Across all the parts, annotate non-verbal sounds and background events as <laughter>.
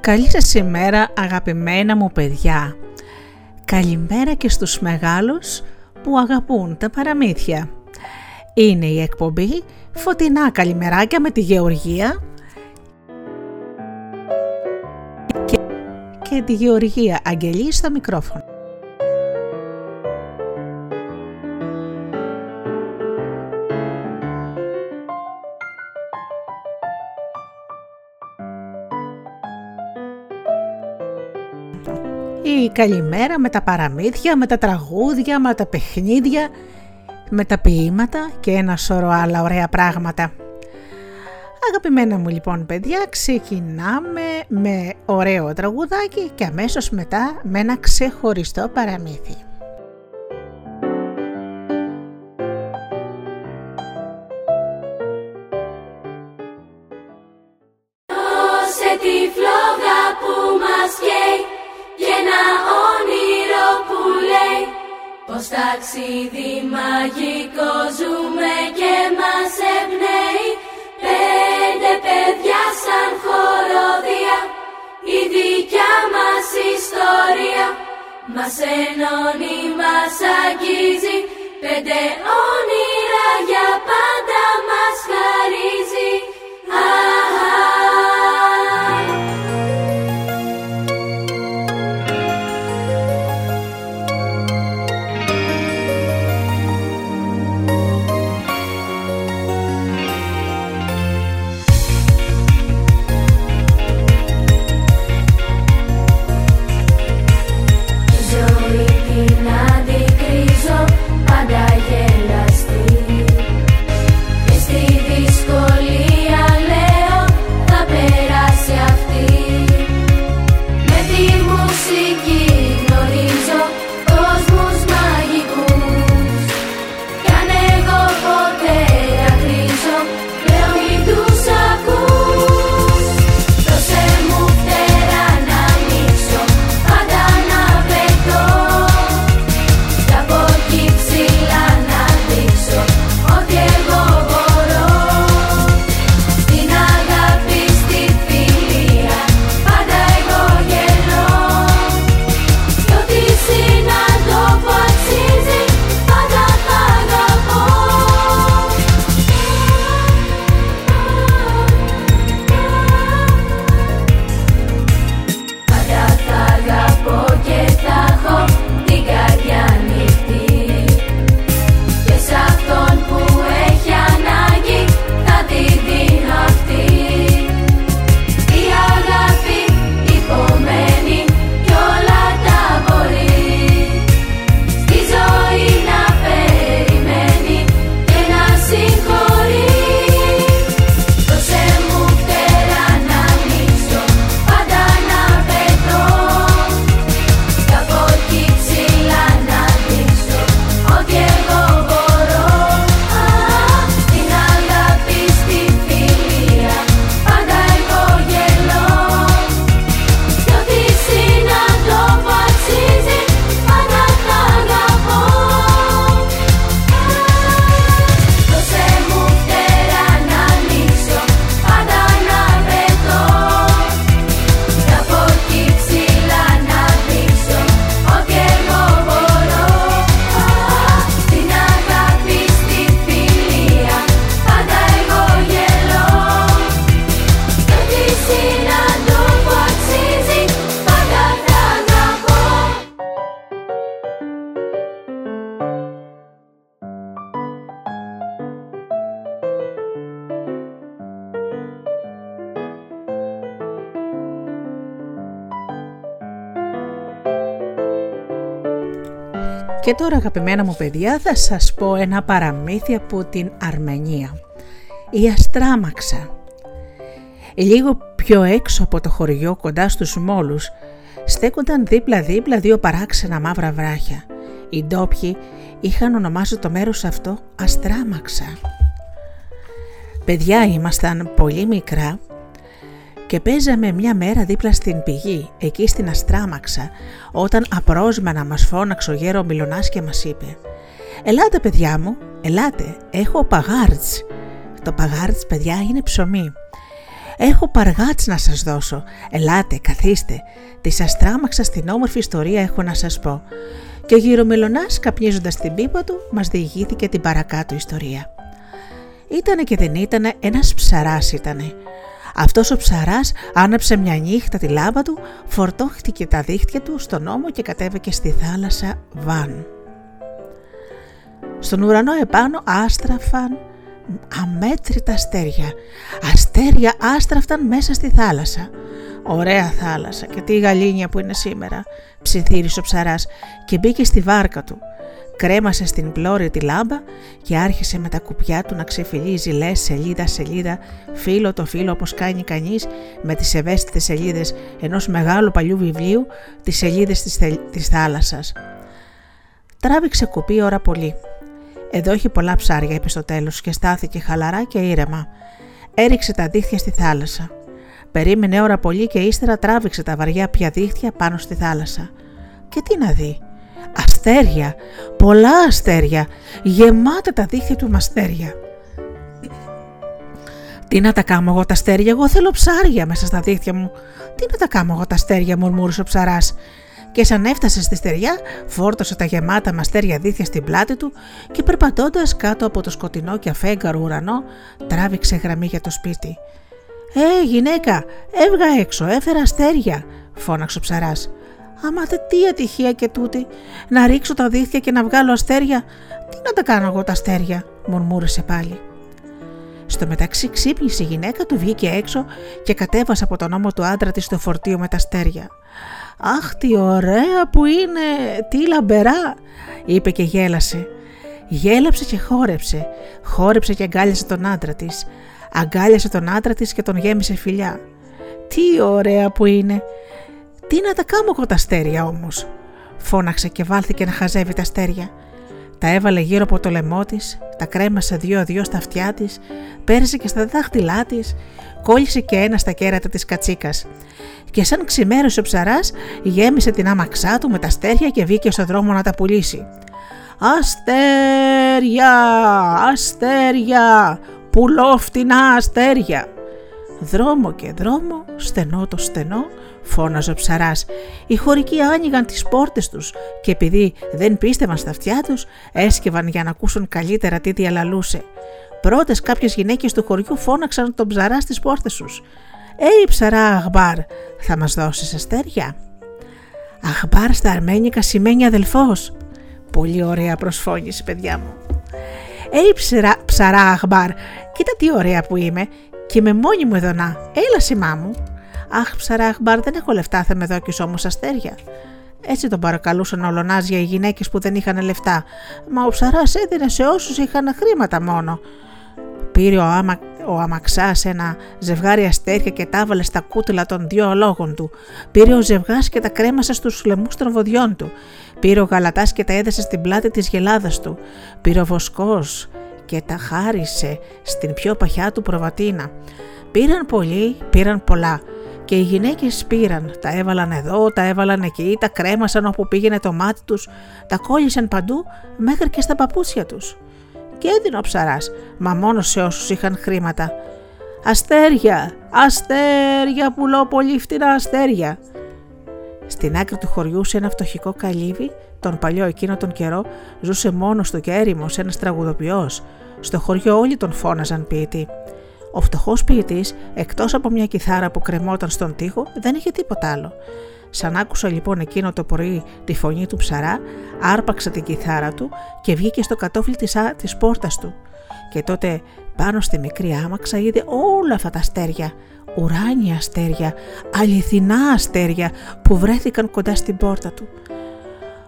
Καλή σας ημέρα αγαπημένα μου παιδιά. Καλημέρα και στους μεγάλους που αγαπούν τα παραμύθια. Είναι η εκπομπή Φωτεινά Καλημεράκια με τη Γεωργία και, και τη Γεωργία Αγγελή στο μικρόφωνο. Η καλημέρα με τα παραμύθια, με τα τραγούδια, με τα παιχνίδια, με τα ποίηματα και ένα σώρο άλλα ωραία πράγματα. Αγαπημένα μου λοιπόν παιδιά, ξεκινάμε με ωραίο τραγουδάκι και αμέσως μετά με ένα ξεχωριστό παραμύθι. Τώρα αγαπημένα μου παιδιά θα σας πω ένα παραμύθι από την Αρμενία. Η Αστράμαξα. Λίγο πιο έξω από το χωριό κοντά στους μόλους στέκονταν δίπλα-δίπλα δύο παράξενα μαύρα βράχια. Οι ντόπιοι είχαν ονομάσει το μέρος αυτό Αστράμαξα. Παιδιά ήμασταν πολύ μικρά και παίζαμε μια μέρα δίπλα στην πηγή, εκεί στην Αστράμαξα, όταν απρόσμενα μας φώναξε ο γέρο Μιλονάς και μας είπε «Ελάτε παιδιά μου, ελάτε, έχω παγάρτς». Το παγάρτς παιδιά είναι ψωμί. Έχω παργάτς να σας δώσω. Ελάτε, καθίστε. Της σας τράμαξα στην όμορφη ιστορία έχω να σας πω. Και ο γυρομελονάς καπνίζοντας την πίπα του μας διηγήθηκε την παρακάτω ιστορία. Ήτανε και δεν ήτανε ένας ψαράς ήτανε. Αυτός ο ψαράς άναψε μια νύχτα τη λάμπα του, φορτώχτηκε τα δίχτυα του στον ώμο και κατέβηκε στη θάλασσα Βαν. Στον ουρανό επάνω άστραφαν αμέτρητα αστέρια. Αστέρια άστραφταν μέσα στη θάλασσα. Ωραία θάλασσα και τι γαλήνια που είναι σήμερα, ψιθύρισε ο ψαράς και μπήκε στη βάρκα του. Κρέμασε στην πλώρη τη λάμπα και άρχισε με τα κουπιά του να ξεφυλίζει λες σελίδα σελίδα, φύλλο το φύλλο όπως κάνει κανείς με τις ευαίσθητες σελίδες ενός μεγάλου παλιού βιβλίου, τις σελίδες της, της θάλασσας. Τράβηξε κουπί ώρα πολύ. Εδώ έχει πολλά ψάρια, είπε στο τέλος και στάθηκε χαλαρά και ήρεμα. Έριξε τα δίχτυα στη θάλασσα. Περίμενε ώρα πολύ και ύστερα τράβηξε τα βαριά πια δίχτυα πάνω στη θάλασσα. Και τι να δει. Αστέρια, πολλά αστέρια, γεμάτα τα δίχτυα του με αστέρια. Τι να τα κάνω εγώ τα αστέρια, εγώ θέλω ψάρια μέσα στα δίχτυα μου. Τι να τα κάνω εγώ τα αστέρια, μουρμούρισε ο ψαράς και σαν έφτασε στη στεριά φόρτωσε τα γεμάτα μαστέρια δίθια στην πλάτη του και περπατώντας κάτω από το σκοτεινό και αφέγγαρο ουρανό τράβηξε γραμμή για το σπίτι. «Ε, γυναίκα, έβγα έξω, έφερα αστέρια», φώναξε ο ψαράς. «Άμα τι ατυχία και τούτη, να ρίξω τα δίθια και να βγάλω αστέρια, τι να τα κάνω εγώ τα αστέρια», μουρμούρισε πάλι. Στο μεταξύ ξύπνησε η γυναίκα του, βγήκε έξω και κατέβασε από τον ώμο του άντρα της το φορτίο με τα αστέρια. «Αχ, τι ωραία που είναι, τι λαμπερά», είπε και γέλασε. Γέλαψε και χόρεψε, χόρεψε και αγκάλιασε τον άντρα της. Αγκάλιασε τον άντρα της και τον γέμισε φιλιά. «Τι ωραία που είναι, τι να τα κάνω εγώ τα αστέρια όμως», φώναξε και βάλθηκε να χαζεύει τα αστέρια. Τα έβαλε γύρω από το λαιμό της, τα κρέμασε δύο-δύο στα αυτιά της, πέρασε και στα δάχτυλά της, κόλλησε και ένα στα κέρατα της κατσίκας. Και σαν ξημέρωσε ο ψαράς, γέμισε την άμαξά του με τα αστέρια και βγήκε στον δρόμο να τα πουλήσει. Αστέρια, αστέρια, πουλόφτινα αστέρια. Δρόμο και δρόμο, στενό το στενό, φώναζε ο ψαράς. Οι χωρικοί άνοιγαν τις πόρτες τους και επειδή δεν πίστευαν στα αυτιά τους, έσκευαν για να ακούσουν καλύτερα τι διαλαλούσε. Πρώτες κάποιες γυναίκες του χωριού φώναξαν τον ψαρά στις πόρτες τους. «Ει ψαρά Αχμπάρ, θα μας δώσεις αστέρια» «Αχμπάρ στα αρμένικα σημαίνει αδελφός» «Πολύ ωραία προσφώνηση παιδιά μου» «Ει ψαρά, ψαρά Αχμπάρ, κοίτα τι ωραία που είμαι και είμαι μόνη μου εδώ να, έλα σημά μου» Αχ, ψαράχμπαρ, δεν έχω λεφτά, θα με δόκει όμως αστέρια. Έτσι τον παρακαλούσαν ολονάζια οι γυναίκες που δεν είχαν λεφτά, μα ο ψαράς έδινε σε όσους είχαν χρήματα μόνο. Πήρε ο, άμα, ο αμαξάς ένα ζευγάρι αστέρια και τα έβαλε στα κούτελα των δύο ολόγων του. Πήρε ο ζευγάς και τα κρέμασε στους λαιμού των βοδιών του. Πήρε ο γαλατάς και τα έδεσε στην πλάτη της γελάδας του. Πήρε ο βοσκός και τα χάρισε στην πιο παχιά του προβατίνα. Πήραν πολλοί, πήραν πολλά και οι γυναίκες πήραν, τα έβαλαν εδώ, τα έβαλαν εκεί, τα κρέμασαν όπου πήγαινε το μάτι τους, τα κόλλησαν παντού μέχρι και στα παπούτσια τους. Και έδινε ο ψαράς, μα μόνος σε όσους είχαν χρήματα. «Αστέρια, αστέρια, πουλώ πολύ φτηνά αστέρια». Στην άκρη του χωριού σε ένα φτωχικό καλύβι, τον παλιό εκείνο τον καιρό, ζούσε μόνος του και έρημος ένας τραγουδοποιός. Στο χωριό όλοι τον φώναζαν ποιητή. Ο φτωχός ποιητής, εκτός από μια κιθάρα που κρεμόταν στον τοίχο, δεν είχε τίποτα άλλο. Σαν άκουσα λοιπόν εκείνο το πρωί τη φωνή του ψαρά, άρπαξε την κιθάρα του και βγήκε στο κατόφλι της, της πόρτας του. Και τότε πάνω στη μικρή άμαξα είδε όλα αυτά τα αστέρια, ουράνια αστέρια, αληθινά αστέρια που βρέθηκαν κοντά στην πόρτα του.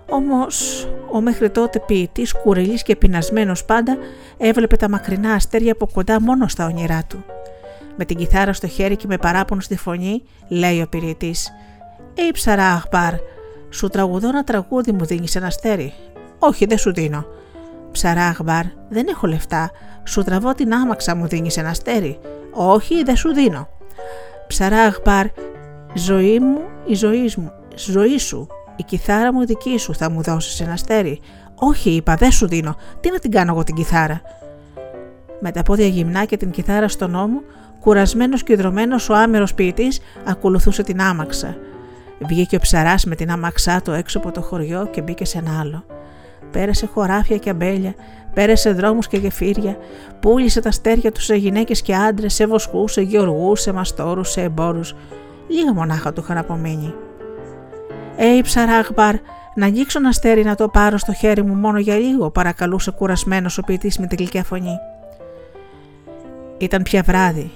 Όμως ο μέχρι τότε ποιητής, κουρελής και πεινασμένος πάντα, έβλεπε τα μακρινά αστέρια από κοντά μόνο στα όνειρά του. Με την κιθάρα στο χέρι και με παράπονο στη φωνή, λέει ο ποιητή: «Ε, ψαρά αχπάρ, σου τραγουδώ ένα τραγούδι μου δίνεις ένα αστέρι. Όχι, δεν σου δίνω. Ψαρά αχμπάρ, δεν έχω λεφτά. Σου τραβώ την άμαξα μου δίνεις ένα αστέρι. Όχι, δεν σου δίνω. Ψαρά αχμπάρ, ζωή μου, η ζωή μου, ζωή σου, η κιθάρα μου δική σου, θα μου δώσεις ένα αστέρι. Όχι, είπα, δεν σου δίνω. Τι να την κάνω εγώ την κιθάρα; Με τα πόδια γυμνά και την κιθάρα στον ώμο, κουρασμένος και δρομένο ο άμερος ποιητής ακολουθούσε την άμαξα. Βγήκε ο ψαράς με την άμαξά του έξω από το χωριό και μπήκε σε ένα άλλο. Πέρασε χωράφια και αμπέλια, πέρασε δρόμους και γεφύρια, πούλησε τα στέρια του σε γυναίκες και άντρες, σε βοσκούς, σε γεωργούς, σε μαστόρους, σε εμπόρους. Λίγα μονάχα του είχαν απομείνει. «Ει ψαράγμπαρ, να ανοίξω ένα αστέρι να το πάρω στο χέρι μου μόνο για λίγο», παρακαλούσε κουρασμένος ο ποιητής με τη γλυκιά φωνή. Ήταν πια βράδυ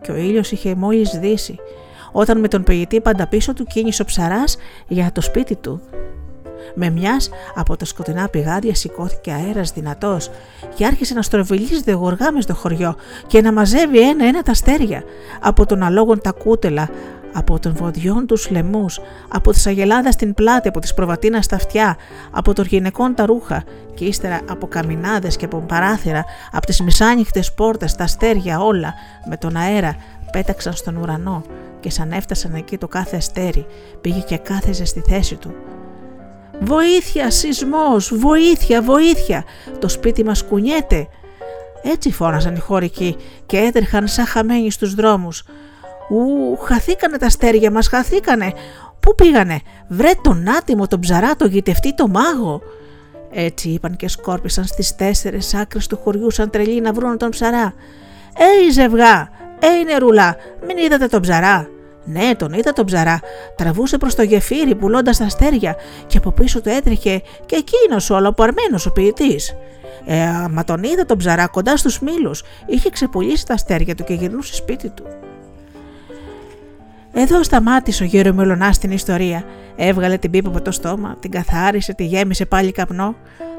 και ο ήλιος είχε μόλις δύσει, όταν με τον ποιητή πάντα πίσω του κίνησε ο ψαράς για το σπίτι του με μιας από τα σκοτεινά πηγάδια σηκώθηκε αέρας δυνατός και άρχισε να στροβιλίζει γοργά μες στο χωριό και να μαζεύει ένα-ένα τα αστέρια από τον αλόγων τα κούτελα, από τον βοδιών τους λαιμούς, από τη αγελάδα στην πλάτη, από τη προβατίνα στα αυτιά, από των γυναικών τα ρούχα και ύστερα από καμινάδες και από παράθυρα, από τις μισάνυχτε πόρτες, τα αστέρια όλα με τον αέρα πέταξαν στον ουρανό και σαν έφτασαν εκεί το κάθε αστέρι πήγε και κάθεζε στη θέση του «Βοήθεια, σεισμός, βοήθεια, βοήθεια, το σπίτι μας κουνιέται». Έτσι φώναζαν οι χωρικοί και έτρεχαν σαν χαμένοι στους δρόμους. «Ου, χαθήκανε τα αστέρια μας, χαθήκανε. Πού πήγανε, βρε τον άτιμο, τον ψαρά, τον γητευτή, τον μάγο». Έτσι είπαν και σκόρπισαν στις τέσσερες άκρες του χωριού σαν τρελοί να βρουν τον ψαρά. «Έι ζευγά, έι νερουλά, μην είδατε τον ψαρά». Ναι, τον είδα τον ψαρά. Τραβούσε προς το γεφύρι πουλώντας τα αστέρια και από πίσω του έτρεχε και εκείνος ο ολοπαρμένο ο ποιητής. Ε, μα τον είδα τον ψαρά κοντά στους μήλους. Είχε ξεπουλήσει τα αστέρια του και γυρνούσε σπίτι του. Εδώ σταμάτησε ο γύρο Μελονάς στην ιστορία. Έβγαλε την πίπα από το στόμα, την καθάρισε, τη γέμισε πάλι καπνό,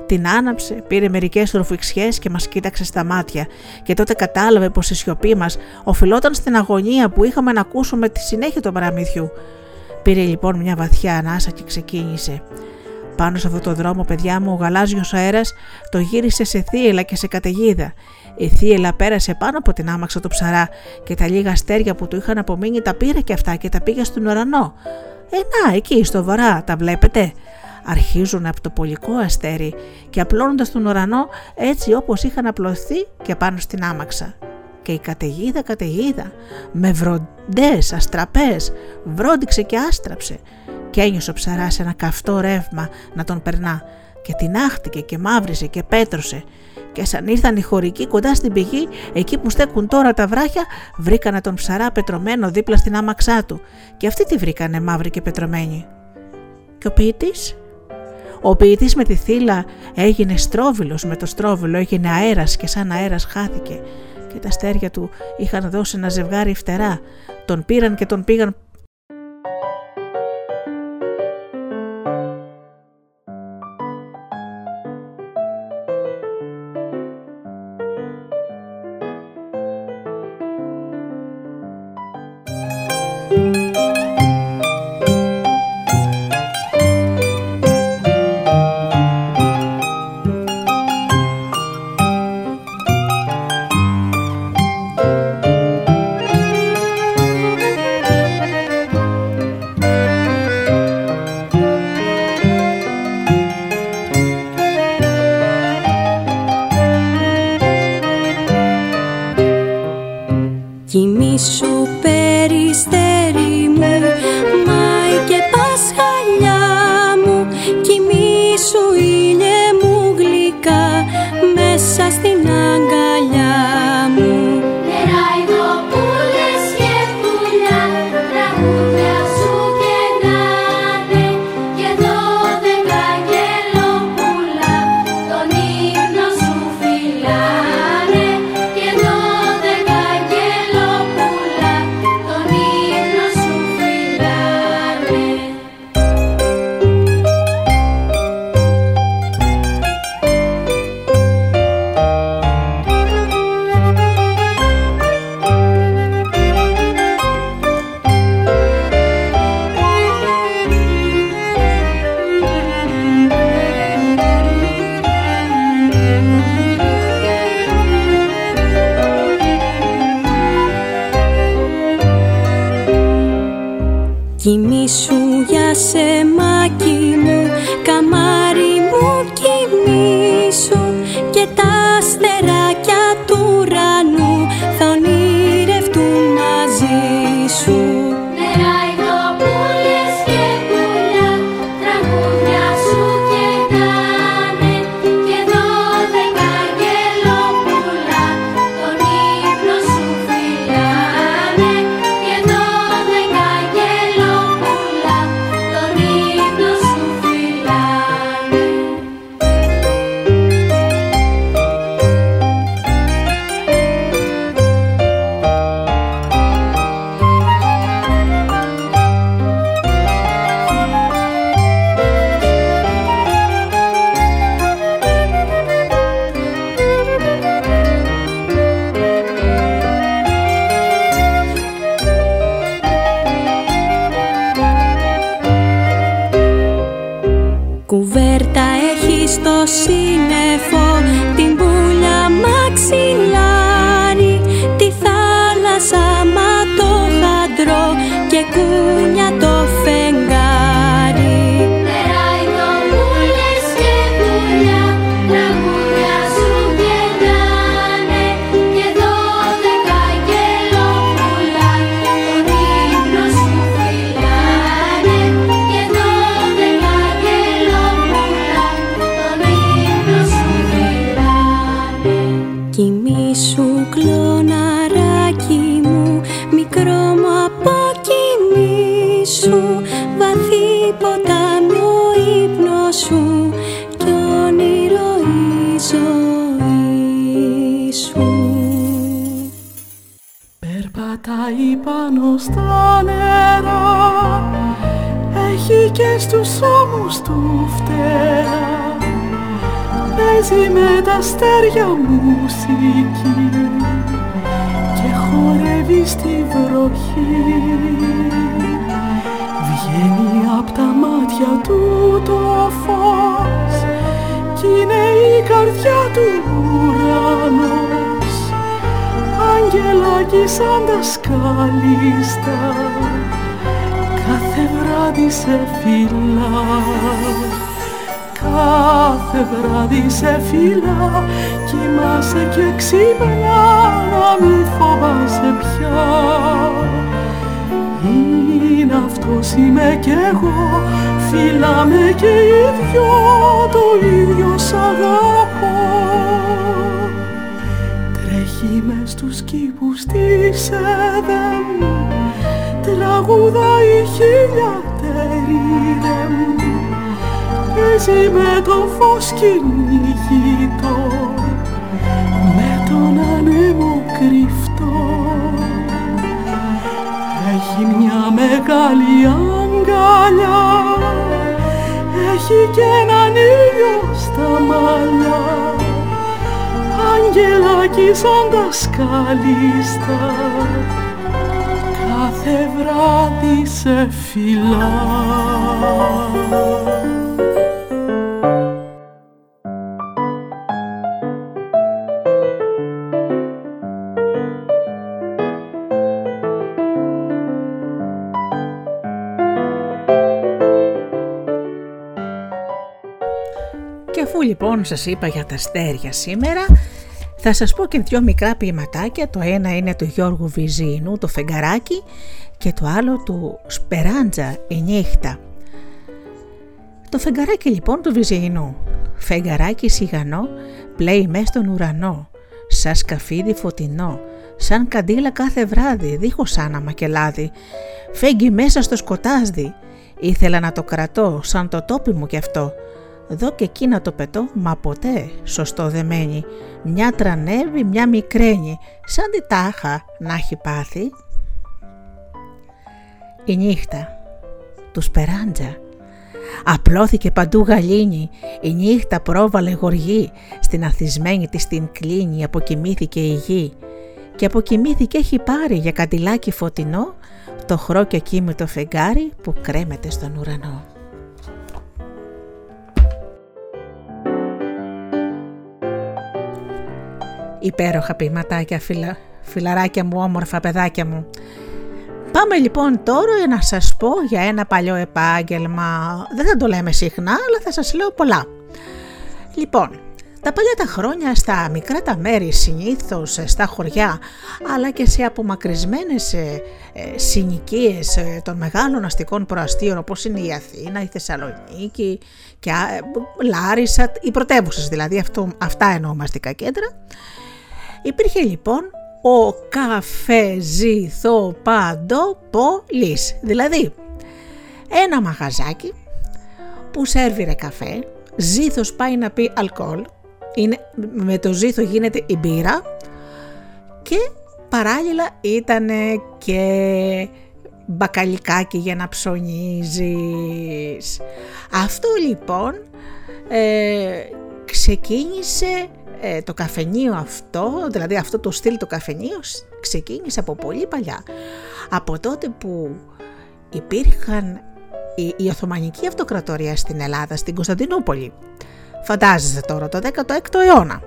την άναψε, πήρε μερικές ρουφιξιέ και μας κοίταξε στα μάτια, και τότε κατάλαβε πως η σιωπή μας οφειλόταν στην αγωνία που είχαμε να ακούσουμε τη συνέχεια του παραμύθιου. Πήρε λοιπόν μια βαθιά ανάσα και ξεκίνησε. Πάνω σε αυτό το δρόμο, παιδιά μου, ο γαλάζιος αέρας το γύρισε σε θύελα και σε καταιγίδα. Η θύελα πέρασε πάνω από την άμαξα του ψαρά και τα λίγα αστέρια που του είχαν απομείνει τα πήρε και αυτά και τα πήγε στον ουρανό. Ε, να, εκεί στο βορρά, τα βλέπετε; Αρχίζουν από το πολικό αστέρι και απλώνοντας τον ουρανό έτσι όπως είχαν απλωθεί και πάνω στην άμαξα. Και η καταιγίδα καταιγίδα με βροντές, αστραπές, βρόντιξε και άστραψε και ένιωσε ο ψαράς ένα καυτό ρεύμα να τον περνά και την άχτηκε και μαύρισε και πέτρωσε και σαν ήρθαν οι χωρικοί κοντά στην πηγή, εκεί που στέκουν τώρα τα βράχια, βρήκανε τον ψαρά πετρωμένο δίπλα στην άμαξά του και αυτοί τη βρήκανε μαύρη και πετρωμένη. Και ο ποιητής; Ο ποιητής με τη θύλα έγινε στρόβιλος, με το στρόβιλο έγινε αέρας και σαν αέρας χάθηκε και τα αστέρια του είχαν δώσει ένα ζευγάρι φτερά. Τον πήραν και τον πήγαν βγαίνει απ' τα μάτια του το φως κι είναι η καρδιά του ουρανός. Αγγελάκι σαν τα σκάλιστα κάθε βράδυ σε φυλά. Κάθε βράδυ σε φυλά κοιμάσαι και ξύπνα να μη φοβάσαι πια. είναι αυτός είμαι κι εγώ. Φυλάμε και οι δυο το ίδιο σ' αγαπώ. Τρέχει μες στους κήπους της Εδέμ Τραγουδάει χιλιατερίδεμ Παίζει με το φως κυνηγητό. Με τον ανέμο κρυφτό μεγάλη αγκαλιά. Έχει και έναν ήλιο στα μαλλιά. Αγγελάκι σαν τα σκαλίστα. Κάθε βράδυ σε φυλά. Λοιπόν σας είπα για τα αστέρια σήμερα, θα σας πω και δυο μικρά ποιηματάκια, το ένα είναι του Γιώργου Βυζίνου, το φεγγαράκι και το άλλο του Σπεράντζα, η νύχτα. Το φεγγαράκι λοιπόν του Βυζίνου, φεγγαράκι σιγανό, πλέει μες στον ουρανό, σαν σκαφίδι φωτεινό, σαν καντήλα κάθε βράδυ, δίχως άναμα και λάδι, φέγγει μέσα στο σκοτάδι, ήθελα να το κρατώ σαν το τόπι μου κι αυτό, δω και εκεί να το πετώ, μα ποτέ. Σωστό δεν μένει. Μια τρανεύει, μια μικραίνει, σαν τη τάχα να έχει πάθει. Η νύχτα. Τους Σπεράντζα Απλώθηκε παντού γαλήνη, η νύχτα πρόβαλε γοργή, στην αθισμένη της την κλίνη αποκοιμήθηκε η γη. Και αποκοιμήθηκε έχει πάρει για καντιλάκι φωτεινό το χρό και το φεγγάρι που κρέμεται στον ουρανό. Υπέροχα ποιηματάκια, φιλα, φιλαράκια μου, όμορφα παιδάκια μου. Πάμε λοιπόν τώρα να σας πω για ένα παλιό επάγγελμα. Δεν θα το λέμε συχνά, αλλά θα σας λέω πολλά. Λοιπόν, τα παλιά τα χρόνια στα μικρά τα μέρη συνήθως στα χωριά αλλά και σε απομακρυσμένες ε, ε συνοικίες ε, των μεγάλων αστικών προαστίων όπως είναι η Αθήνα, η Θεσσαλονίκη και ε, Λάρισα, οι πρωτεύουσες δηλαδή, αυτό, αυτά εννοώ αστικά κέντρα Υπήρχε λοιπόν ο καφεζηθοπαντοπολής, δηλαδή ένα μαγαζάκι που σέρβιρε καφέ, ζήθος πάει να πει αλκοόλ, είναι, με το ζήθος γίνεται η μπύρα και παράλληλα ήταν και μπακαλικάκι για να ψωνίζεις. Αυτό λοιπόν ε, ξεκίνησε ε, το καφενείο αυτό, δηλαδή αυτό το στυλ το καφενείο ξεκίνησε από πολύ παλιά. Από τότε που υπήρχαν η, η Οθωμανική Αυτοκρατορία στην Ελλάδα, στην Κωνσταντινούπολη. Φαντάζεστε τώρα το 16ο αιώνα.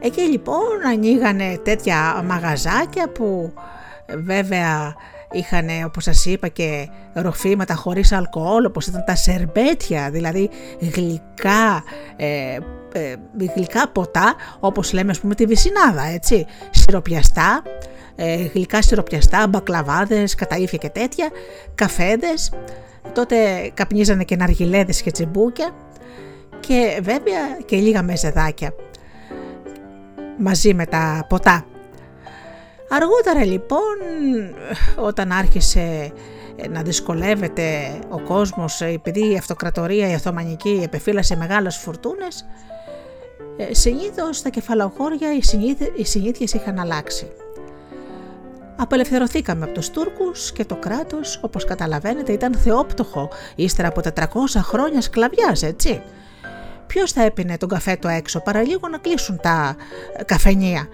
Εκεί λοιπόν ανοίγανε τέτοια μαγαζάκια που βέβαια είχαν όπως σας είπα και ροφήματα χωρίς αλκοόλ όπως ήταν τα σερμπέτια δηλαδή γλυκά, ε, ε, γλυκά ποτά όπως λέμε ας πούμε τη βυσινάδα έτσι. Σιροπιαστά ε, γλυκά σιροπιαστά, μπακλαβάδες, καταήφια και τέτοια καφέδες. Τότε καπνίζανε και ναργιλέδες και τσιμπούκια. Και βέβαια και λίγα μεζεδάκια μαζί με τα ποτά. Αργότερα λοιπόν όταν άρχισε να δυσκολεύεται ο κόσμος επειδή η αυτοκρατορία η Οθωμανική επεφύλασε μεγάλες φορτούνες ε, συνήθως στα κεφαλοχώρια οι συνήθειες είχαν αλλάξει. Απελευθερωθήκαμε από τους Τούρκους και το κράτος όπως καταλαβαίνετε ήταν θεόπτωχο ύστερα από 400 χρόνια σκλαβιάς έτσι. Ποιος θα έπινε τον καφέ το έξω παρά λίγο να κλείσουν τα καφενεία.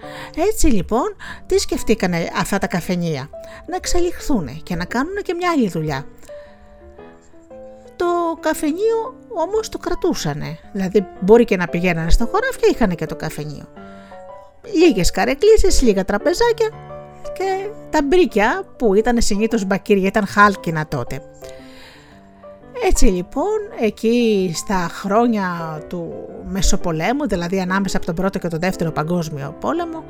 Έτσι λοιπόν, τι σκεφτήκανε αυτά τα καφενεία; Να εξελιχθούν και να κάνουν και μια άλλη δουλειά. Το καφενείο όμως το κρατούσανε. Δηλαδή μπορεί και να πηγαίνανε στο χωράφια είχαν και το καφενείο. Λίγες καρεκλήσεις, λίγα τραπεζάκια και τα μπρίκια που ήταν συνήθως μπακύρια, ήταν χάλκινα τότε. Έτσι λοιπόν, εκεί στα χρόνια του Μεσοπολέμου, δηλαδή ανάμεσα από τον πρώτο και τον δεύτερο παγκόσμιο πόλεμο,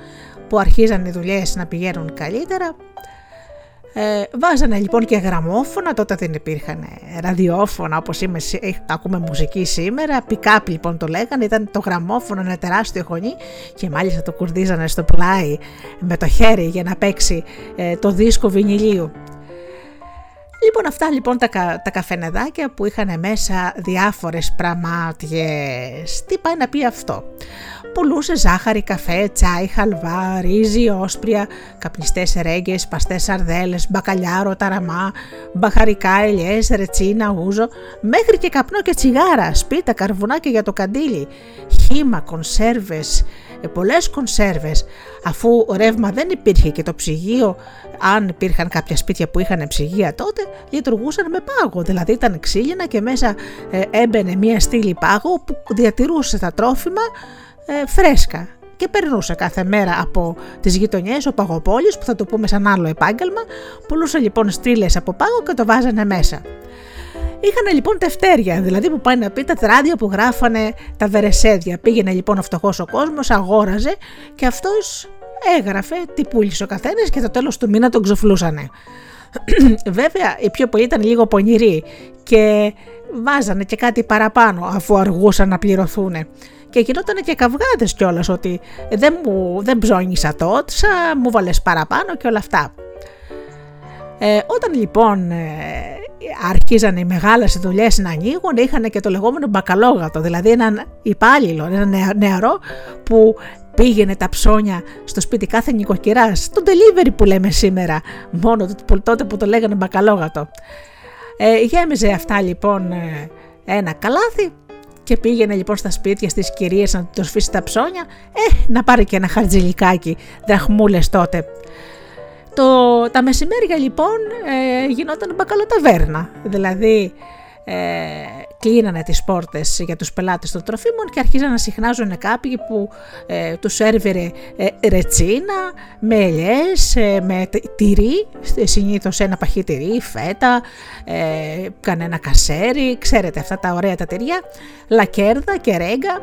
που αρχίζαν οι δουλειές να πηγαίνουν καλύτερα, ε, βάζανε λοιπόν και γραμμόφωνα, τότε δεν υπήρχαν ραδιόφωνα όπως είμαι, ακούμε μουσική σήμερα, pick λοιπόν το λέγανε, ήταν το γραμμόφωνο ένα τεράστιο χωνί και μάλιστα το κουρδίζανε στο πλάι με το χέρι για να παίξει ε, το δίσκο βινιλίου. Λοιπόν αυτά λοιπόν τα, τα καφενεδάκια που είχαν μέσα διάφορες πραμάτιες. Τι πάει να πει αυτό; Πουλούσε ζάχαρη, καφέ, τσάι, χαλβά, ρύζι, όσπρια, καπνιστές ρέγγες, παστές σαρδέλες, μπακαλιάρο, ταραμά, μπαχαρικά, ελιές, ρετσίνα, ούζο, μέχρι και καπνό και τσιγάρα, σπίτα, καρβουνάκια για το καντήλι, χύμα, κονσέρβες, ε, πολλές κονσέρβες, αφού ρεύμα δεν υπήρχε και το ψυγείο, αν υπήρχαν κάποια σπίτια που είχαν ψυγεία τότε, λειτουργούσαν με πάγο, δηλαδή ήταν ξύλινα και μέσα ε, έμπαινε μία στήλη πάγο που διατηρούσε τα τρόφιμα ε, φρέσκα και περνούσε κάθε μέρα από τις γειτονιές ο παγοπόλης που θα το πούμε σαν άλλο επάγγελμα, πουλούσε λοιπόν στήλες από πάγο και το βάζανε μέσα. Είχαν λοιπόν τευτέρια, δηλαδή που πάει να πει τα τράδια που γράφανε τα βερεσέδια. Πήγαινε λοιπόν ο φτωχός ο κόσμος, αγόραζε και αυτός έγραφε τι πούλησε ο καθένας και το τέλος του μήνα τον ξοφλούσανε. <clears throat> Βέβαια, οι πιο πολλοί ήταν λίγο πονηροί και βάζανε και κάτι παραπάνω αφού αργούσαν να πληρωθούν. Και γινόταν και καυγάδες κιόλας ότι δεν, μου, δεν ψώνισα τότσα, μου βάλες παραπάνω και όλα αυτά. Ε, όταν λοιπόν ε, άρχιζαν οι μεγάλες δουλειές να ανοίγουν, είχαν και το λεγόμενο μπακαλόγατο, δηλαδή έναν υπάλληλο, ένα νεαρό που πήγαινε τα ψώνια στο σπίτι κάθε νοικοκυρά, το delivery που λέμε σήμερα, μόνο τότε που το λέγανε μπακαλόγατο. Ε, γέμιζε αυτά λοιπόν ε, ένα καλάθι και πήγαινε λοιπόν στα σπίτια στις κυρίες να το σφίσει τα ψώνια, ε, να πάρει και ένα χαρτζηλικάκι, δραχμούλες τότε. Το, τα μεσημέρια λοιπόν ε, γινόταν μπακαλοταβέρνα, δηλαδή ε, κλείνανε τις πόρτες για τους πελάτες των τροφίμων και αρχίζαν να συχνάζουν κάποιοι που ε, τους σέρβιρε ε, ρετσίνα με ελιές, ε, με τυρί, συνήθως ένα παχύ τυρί, φέτα, ε, κανένα κασέρι, ξέρετε αυτά τα ωραία τα τυριά, λακέρδα και ρέγγα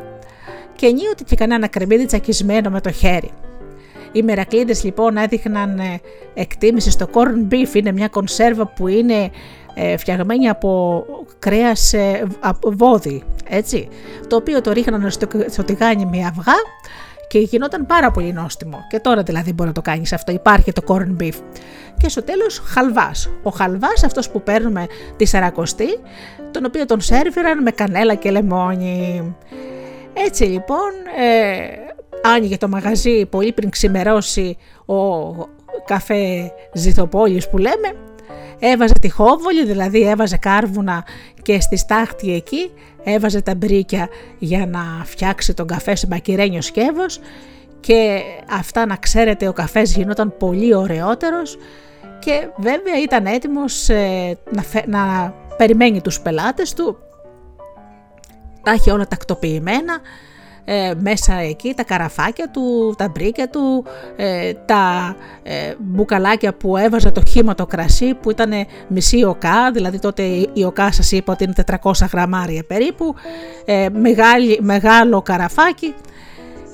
και ενίοτε και κανένα κρεμμύδι τσακισμένο με το χέρι. Οι μερακλείδες λοιπόν έδειχναν ε, εκτίμηση στο corn beef, είναι μια κονσέρβα που είναι ε, φτιαγμένη από κρέας ε, βόδι, έτσι, το οποίο το ρίχνανε στο, στο τηγάνι με αυγά και γινόταν πάρα πολύ νόστιμο. Και τώρα δηλαδή μπορεί να το κάνεις αυτό, υπάρχει το corn beef. Και στο τέλος χαλβάς. Ο χαλβάς αυτός που παίρνουμε τη σαρακοστή, τον οποίο τον σέρβιραν με κανέλα και λεμόνι. Έτσι λοιπόν ε, άνοιγε το μαγαζί πολύ πριν ξημερώσει ο καφέ ζηθοπόλης που λέμε. Έβαζε τη χόβολη, δηλαδή έβαζε κάρβουνα και στη στάχτη εκεί έβαζε τα μπρίκια για να φτιάξει τον καφέ σε μπακυρένιο σκεύος και αυτά να ξέρετε ο καφές γινόταν πολύ ωραιότερος και βέβαια ήταν έτοιμος ε, να, να περιμένει τους πελάτες του, τα έχει όλα τακτοποιημένα, ε, μέσα εκεί τα καραφάκια του, τα μπρίκια του, ε, τα ε, μπουκαλάκια που έβαζε το χύμα το κρασί που ήταν μισή οκά, δηλαδή τότε η οκά σας είπα ότι είναι 400 γραμμάρια περίπου, μεγάλη, μεγάλο καραφάκι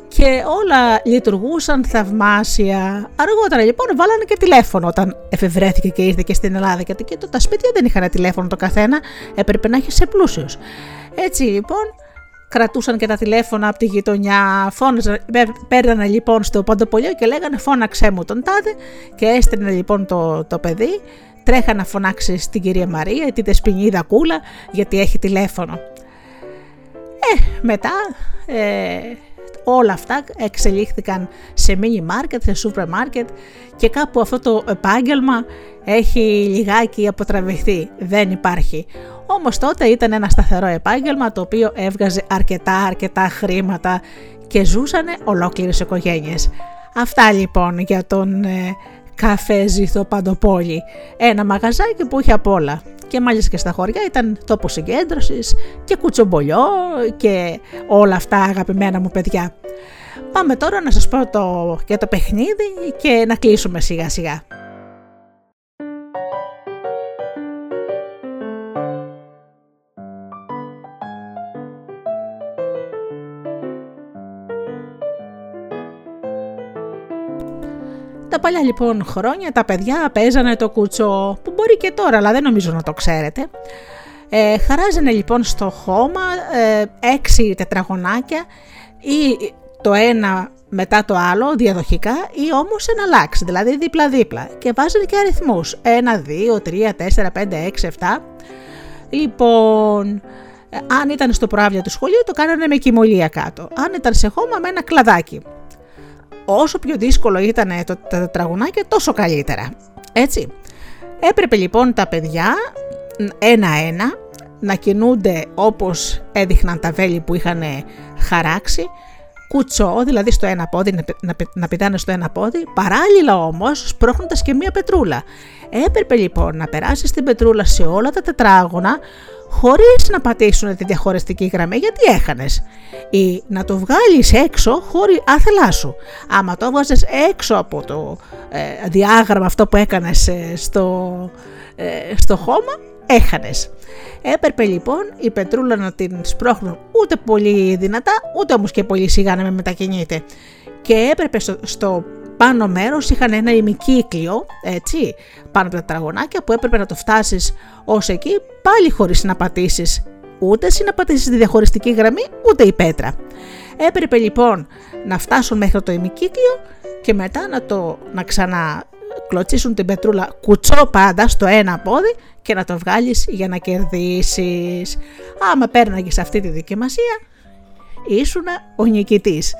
και όλα λειτουργούσαν θαυμάσια. Αργότερα λοιπόν βάλανε και τηλέφωνο όταν εφευρέθηκε και ήρθε και στην Ελλάδα γιατί και τα σπίτια δεν είχαν τηλέφωνο το καθένα, έπρεπε να έχει σε πλούσιος. Έτσι λοιπόν κρατούσαν και τα τηλέφωνα από τη γειτονιά, φώναζαν, παίρνανε λοιπόν στο παντοπολιό και λέγανε φώναξέ μου τον τάδε και έστρινε λοιπόν το, το παιδί, τρέχα να φωνάξει στην κυρία Μαρία, τη δεσποινίδα κούλα γιατί έχει τηλέφωνο. Ε, μετά ε, όλα αυτά εξελίχθηκαν σε mini market, σε super market και κάπου αυτό το επάγγελμα έχει λιγάκι αποτραβηχθεί, δεν υπάρχει. Όμως τότε ήταν ένα σταθερό επάγγελμα το οποίο έβγαζε αρκετά αρκετά χρήματα και ζούσανε ολόκληρες οικογένειες. Αυτά λοιπόν για τον ε, καφέ Ζήθο Παντοπόλη. Ένα μαγαζάκι που είχε απ' όλα. Και μάλιστα και στα χωριά ήταν τόπος συγκέντρωσης και κουτσομπολιό και όλα αυτά αγαπημένα μου παιδιά. Πάμε τώρα να σας πω το, για το παιχνίδι και να κλείσουμε σιγά σιγά. Τα παλιά λοιπόν χρόνια τα παιδιά παίζανε το κουτσό, που μπορεί και τώρα, αλλά δεν νομίζω να το ξέρετε. Ε, χαράζανε λοιπόν στο χώμα ε, έξι τετραγωνάκια ή το ένα μετά το άλλο διαδοχικά ή όμως εναλλάξει, δηλαδή δίπλα-δίπλα και βάζανε και αριθμούς 1, 2, 3, 4, 5, 6, 7. Λοιπόν, ε, αν ήταν στο προάβλιο του σχολείου το κάνανε με κοιμωλία κάτω, αν ήταν σε χώμα με ένα κλαδάκι όσο πιο δύσκολο ήταν το, τα τετραγωνάκια τόσο καλύτερα. Έτσι. Έπρεπε λοιπόν τα παιδιά ένα-ένα να κινούνται όπως έδειχναν τα βέλη που είχαν χαράξει, κουτσό, δηλαδή στο ένα πόδι, να, να, να πηδάνε στο ένα πόδι, παράλληλα όμως σπρώχνοντας και μία πετρούλα. Έπρεπε λοιπόν να περάσεις την πετρούλα σε όλα τα τετράγωνα χωρίς να πατήσουν τη διαχωριστική γραμμή γιατί έχανες ή να το βγάλεις έξω χωρίς άθελά σου. Άμα το έβγαζες έξω από το ε, διάγραμμα αυτό που έκανες ε, στο, ε, στο χώμα, έχανες. Έπρεπε λοιπόν η πετρούλα να την σπρώχνουν ούτε πολύ δυνατά, ούτε όμως και πολύ σιγά να με μετακινείται. Και έπρεπε στο, στο πάνω μέρος είχαν ένα ημικύκλιο, έτσι, πάνω από τα τραγωνάκια που έπρεπε να το φτάσεις ως εκεί πάλι χωρίς να πατήσεις ούτε εσύ να πατήσεις τη διαχωριστική γραμμή ούτε η πέτρα. Έπρεπε λοιπόν να φτάσουν μέχρι το ημικύκλιο και μετά να, το, να ξανακλωτσίσουν την πετρούλα κουτσό πάντα στο ένα πόδι και να το βγάλεις για να κερδίσεις. Άμα πέρναγες αυτή τη δοκιμασία ήσουν ο νικητής.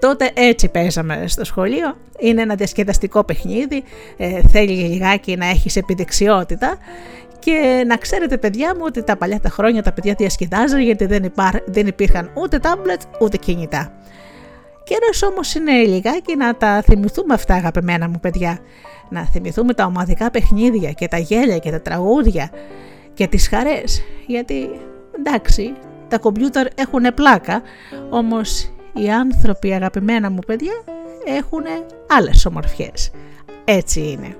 Τότε έτσι παίζαμε στο σχολείο. Είναι ένα διασκεδαστικό παιχνίδι, ε, θέλει λιγάκι να έχεις επιδεξιότητα και να ξέρετε παιδιά μου ότι τα παλιά τα χρόνια τα παιδιά διασκεδάζαν γιατί δεν, δεν υπήρχαν ούτε τάμπλετ ούτε κινητά. Καιρός όμως είναι λιγάκι να τα θυμηθούμε αυτά αγαπημένα μου παιδιά. Να θυμηθούμε τα ομαδικά παιχνίδια και τα γέλια και τα τραγούδια και τις χαρές. Γιατί εντάξει τα κομπιούτερ έχουν πλάκα όμως οι άνθρωποι αγαπημένα μου παιδιά έχουν άλλες ομορφιές. Έτσι είναι.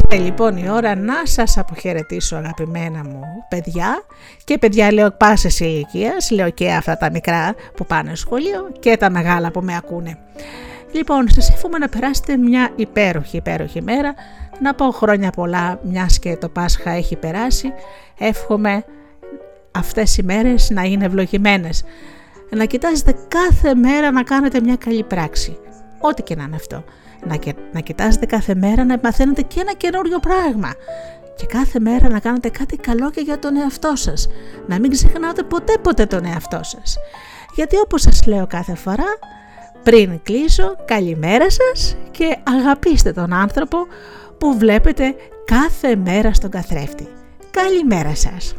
Ήρθε λοιπόν η ώρα να σας αποχαιρετήσω αγαπημένα μου παιδιά και παιδιά λέω πάσες ηλικίας, λέω και αυτά τα μικρά που πάνε σχολείο και τα μεγάλα που με ακούνε. Λοιπόν, σας εύχομαι να περάσετε μια υπέροχη υπέροχη μέρα, να πω χρόνια πολλά μιας και το Πάσχα έχει περάσει, εύχομαι αυτές οι μέρες να είναι ευλογημένες, να κοιτάζετε κάθε μέρα να κάνετε μια καλή πράξη, ό,τι και να είναι αυτό. Να, να κοιτάζετε κάθε μέρα να μαθαίνετε και ένα καινούριο πράγμα. Και κάθε μέρα να κάνετε κάτι καλό και για τον εαυτό σας. Να μην ξεχνάτε ποτέ ποτέ τον εαυτό σας. Γιατί όπως σας λέω κάθε φορά, πριν κλείσω, καλημέρα σας και αγαπήστε τον άνθρωπο που βλέπετε κάθε μέρα στον καθρέφτη. Καλημέρα σας.